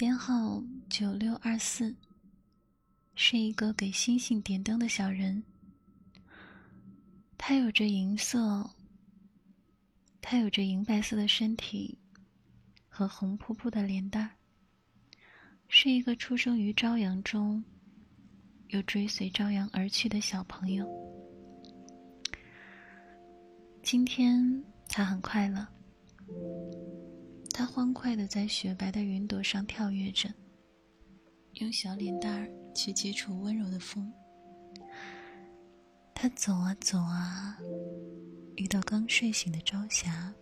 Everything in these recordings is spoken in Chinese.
编号九六二四，是一个给星星点灯的小人。他有着银色，他有着银白色的身体和红扑扑的脸蛋儿，是一个出生于朝阳中，又追随朝阳而去的小朋友。今天他很快乐。他欢快的在雪白的云朵上跳跃着，用小脸蛋儿去接触温柔的风。他走啊走啊，遇到刚睡醒的朝霞，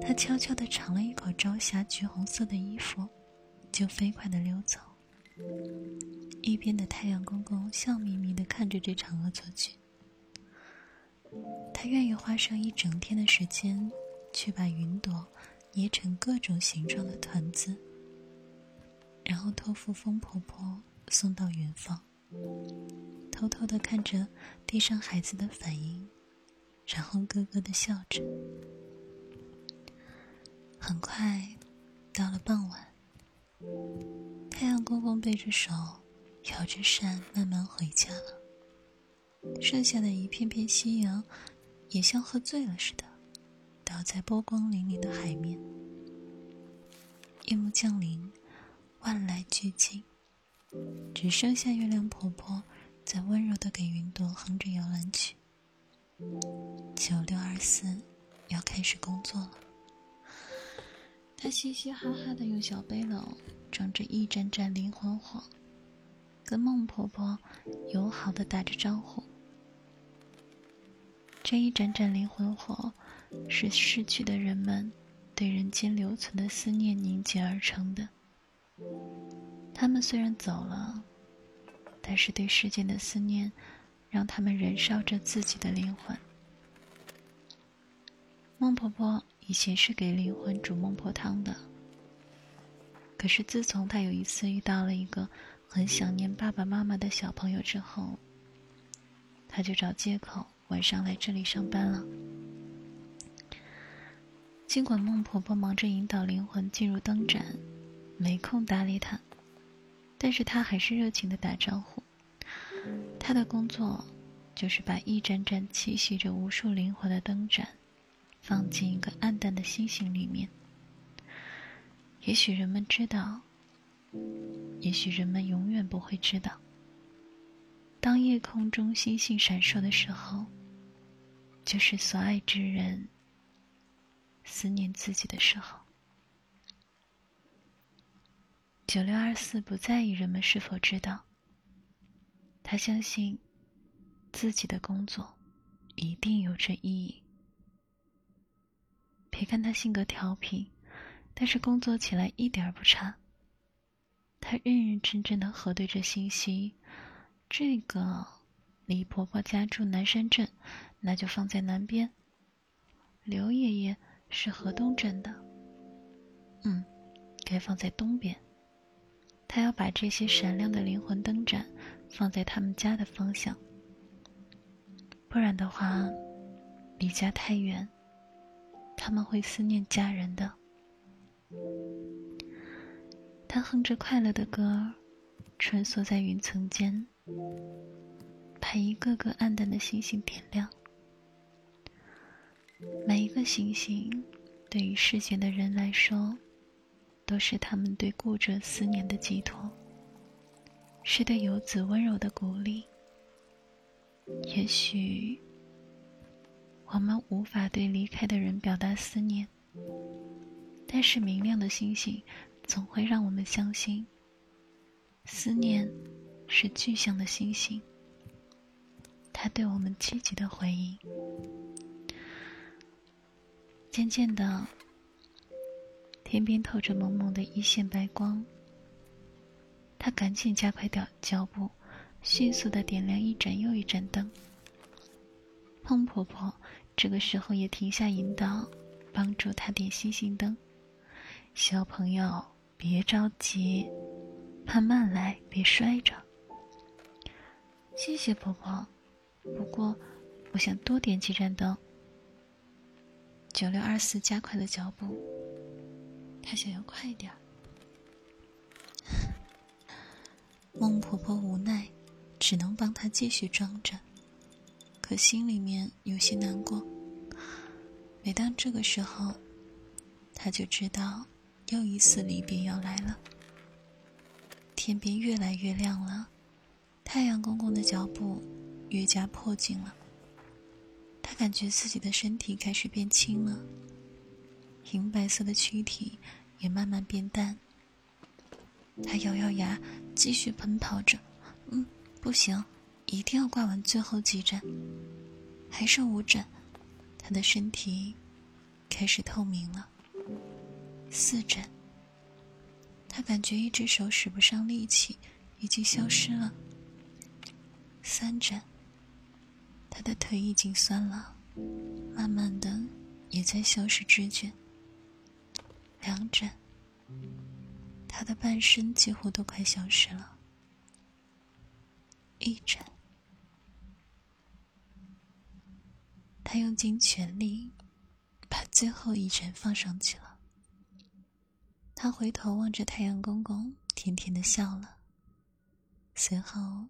他悄悄的尝了一口朝霞橘红色的衣服，就飞快的溜走。一边的太阳公公笑眯眯的看着这场恶作剧。他愿意花上一整天的时间，去把云朵捏成各种形状的团子，然后托付风婆婆送到远方，偷偷的看着地上孩子的反应，然后咯咯的笑着。很快，到了傍晚，太阳公公背着手，摇着扇，慢慢回家了。剩下的一片片夕阳，也像喝醉了似的，倒在波光粼粼的海面。夜幕降临，万籁俱静，只剩下月亮婆婆在温柔的给云朵哼着摇篮曲。九六二四要开始工作了，她嘻嘻哈哈的用小背篓装着一盏盏灵魂火，跟孟婆婆友好的打着招呼。这一盏盏灵魂火，是逝去的人们对人间留存的思念凝结而成的。他们虽然走了，但是对世间的思念，让他们燃烧着自己的灵魂。孟婆婆以前是给灵魂煮孟婆汤的，可是自从她有一次遇到了一个很想念爸爸妈妈的小朋友之后，她就找借口。晚上来这里上班了。尽管孟婆婆忙着引导灵魂进入灯盏，没空搭理她，但是她还是热情的打招呼。她的工作就是把一盏盏栖息着无数灵魂的灯盏，放进一个暗淡的星星里面。也许人们知道，也许人们永远不会知道。当夜空中星星闪烁的时候。就是所爱之人思念自己的时候。九六二四不在意人们是否知道，他相信自己的工作一定有着意义。别看他性格调皮，但是工作起来一点不差。他认认真真的核对着信息，这个李婆婆家住南山镇。那就放在南边。刘爷爷是河东镇的，嗯，该放在东边。他要把这些闪亮的灵魂灯盏放在他们家的方向，不然的话，离家太远，他们会思念家人的。他哼着快乐的歌，穿梭在云层间，把一个个暗淡的星星点亮。每一个星星，对于世间的人来说，都是他们对故者思念的寄托，是对游子温柔的鼓励。也许，我们无法对离开的人表达思念，但是明亮的星星总会让我们相信，思念是具象的星星，它对我们积极的回应。渐渐的，天边透着蒙蒙的一线白光。他赶紧加快脚脚步，迅速的点亮一盏又一盏灯。胖婆婆这个时候也停下引导，帮助他点星星灯。小朋友别着急，慢慢来，别摔着。谢谢婆婆，不过我想多点几盏灯。九六二四加快了脚步，他想要快点儿。孟婆婆无奈，只能帮他继续装着，可心里面有些难过。每当这个时候，他就知道又一次离别要来了。天边越来越亮了，太阳公公的脚步越加迫近了。感觉自己的身体开始变轻了，银白色的躯体也慢慢变淡。他咬咬牙，继续奔跑着。嗯，不行，一定要挂完最后几针。还剩五针，他的身体开始透明了。四针，他感觉一只手使不上力气，已经消失了。三针，他的腿已经酸了，慢慢的也在消失知觉。两针。他的半身几乎都快消失了。一针，他用尽全力，把最后一针放上去了。他回头望着太阳公公，甜甜的笑了。随后，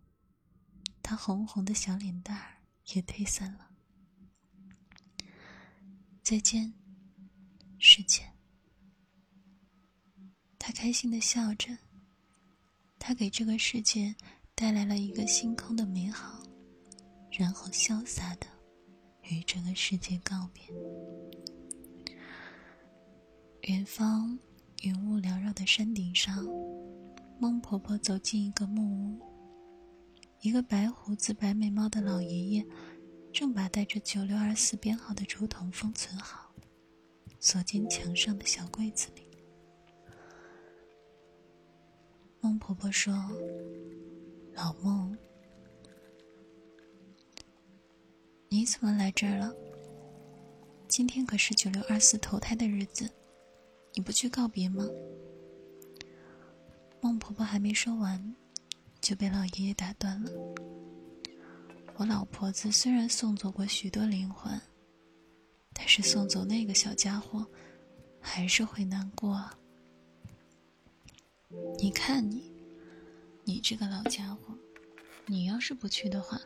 他红红的小脸蛋儿也退散了。再见，世界。他开心的笑着，他给这个世界带来了一个星空的美好，然后潇洒的与这个世界告别。远方云雾缭绕的山顶上，孟婆婆走进一个木屋，一个白胡子、白眉毛的老爷爷正把带着九六二四编号的竹筒封存好，锁进墙上的小柜子里。孟婆婆说：“老孟，你怎么来这儿了？今天可是九六二四投胎的日子，你不去告别吗？”孟婆婆还没说完，就被老爷爷打断了。我老婆子虽然送走过许多灵魂，但是送走那个小家伙，还是会难过。你看你，你这个老家伙，你要是不去的话，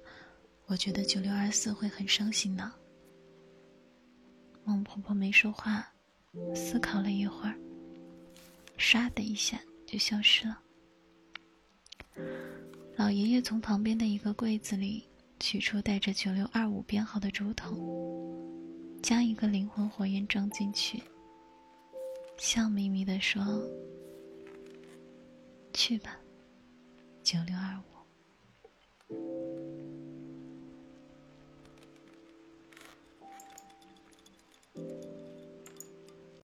我觉得九六二四会很伤心的。孟婆婆没说话，思考了一会儿，唰的一下就消失了。老爷爷从旁边的一个柜子里取出带着九六二五编号的竹筒，将一个灵魂火焰装进去，笑眯眯地说：“去吧，九六二五。”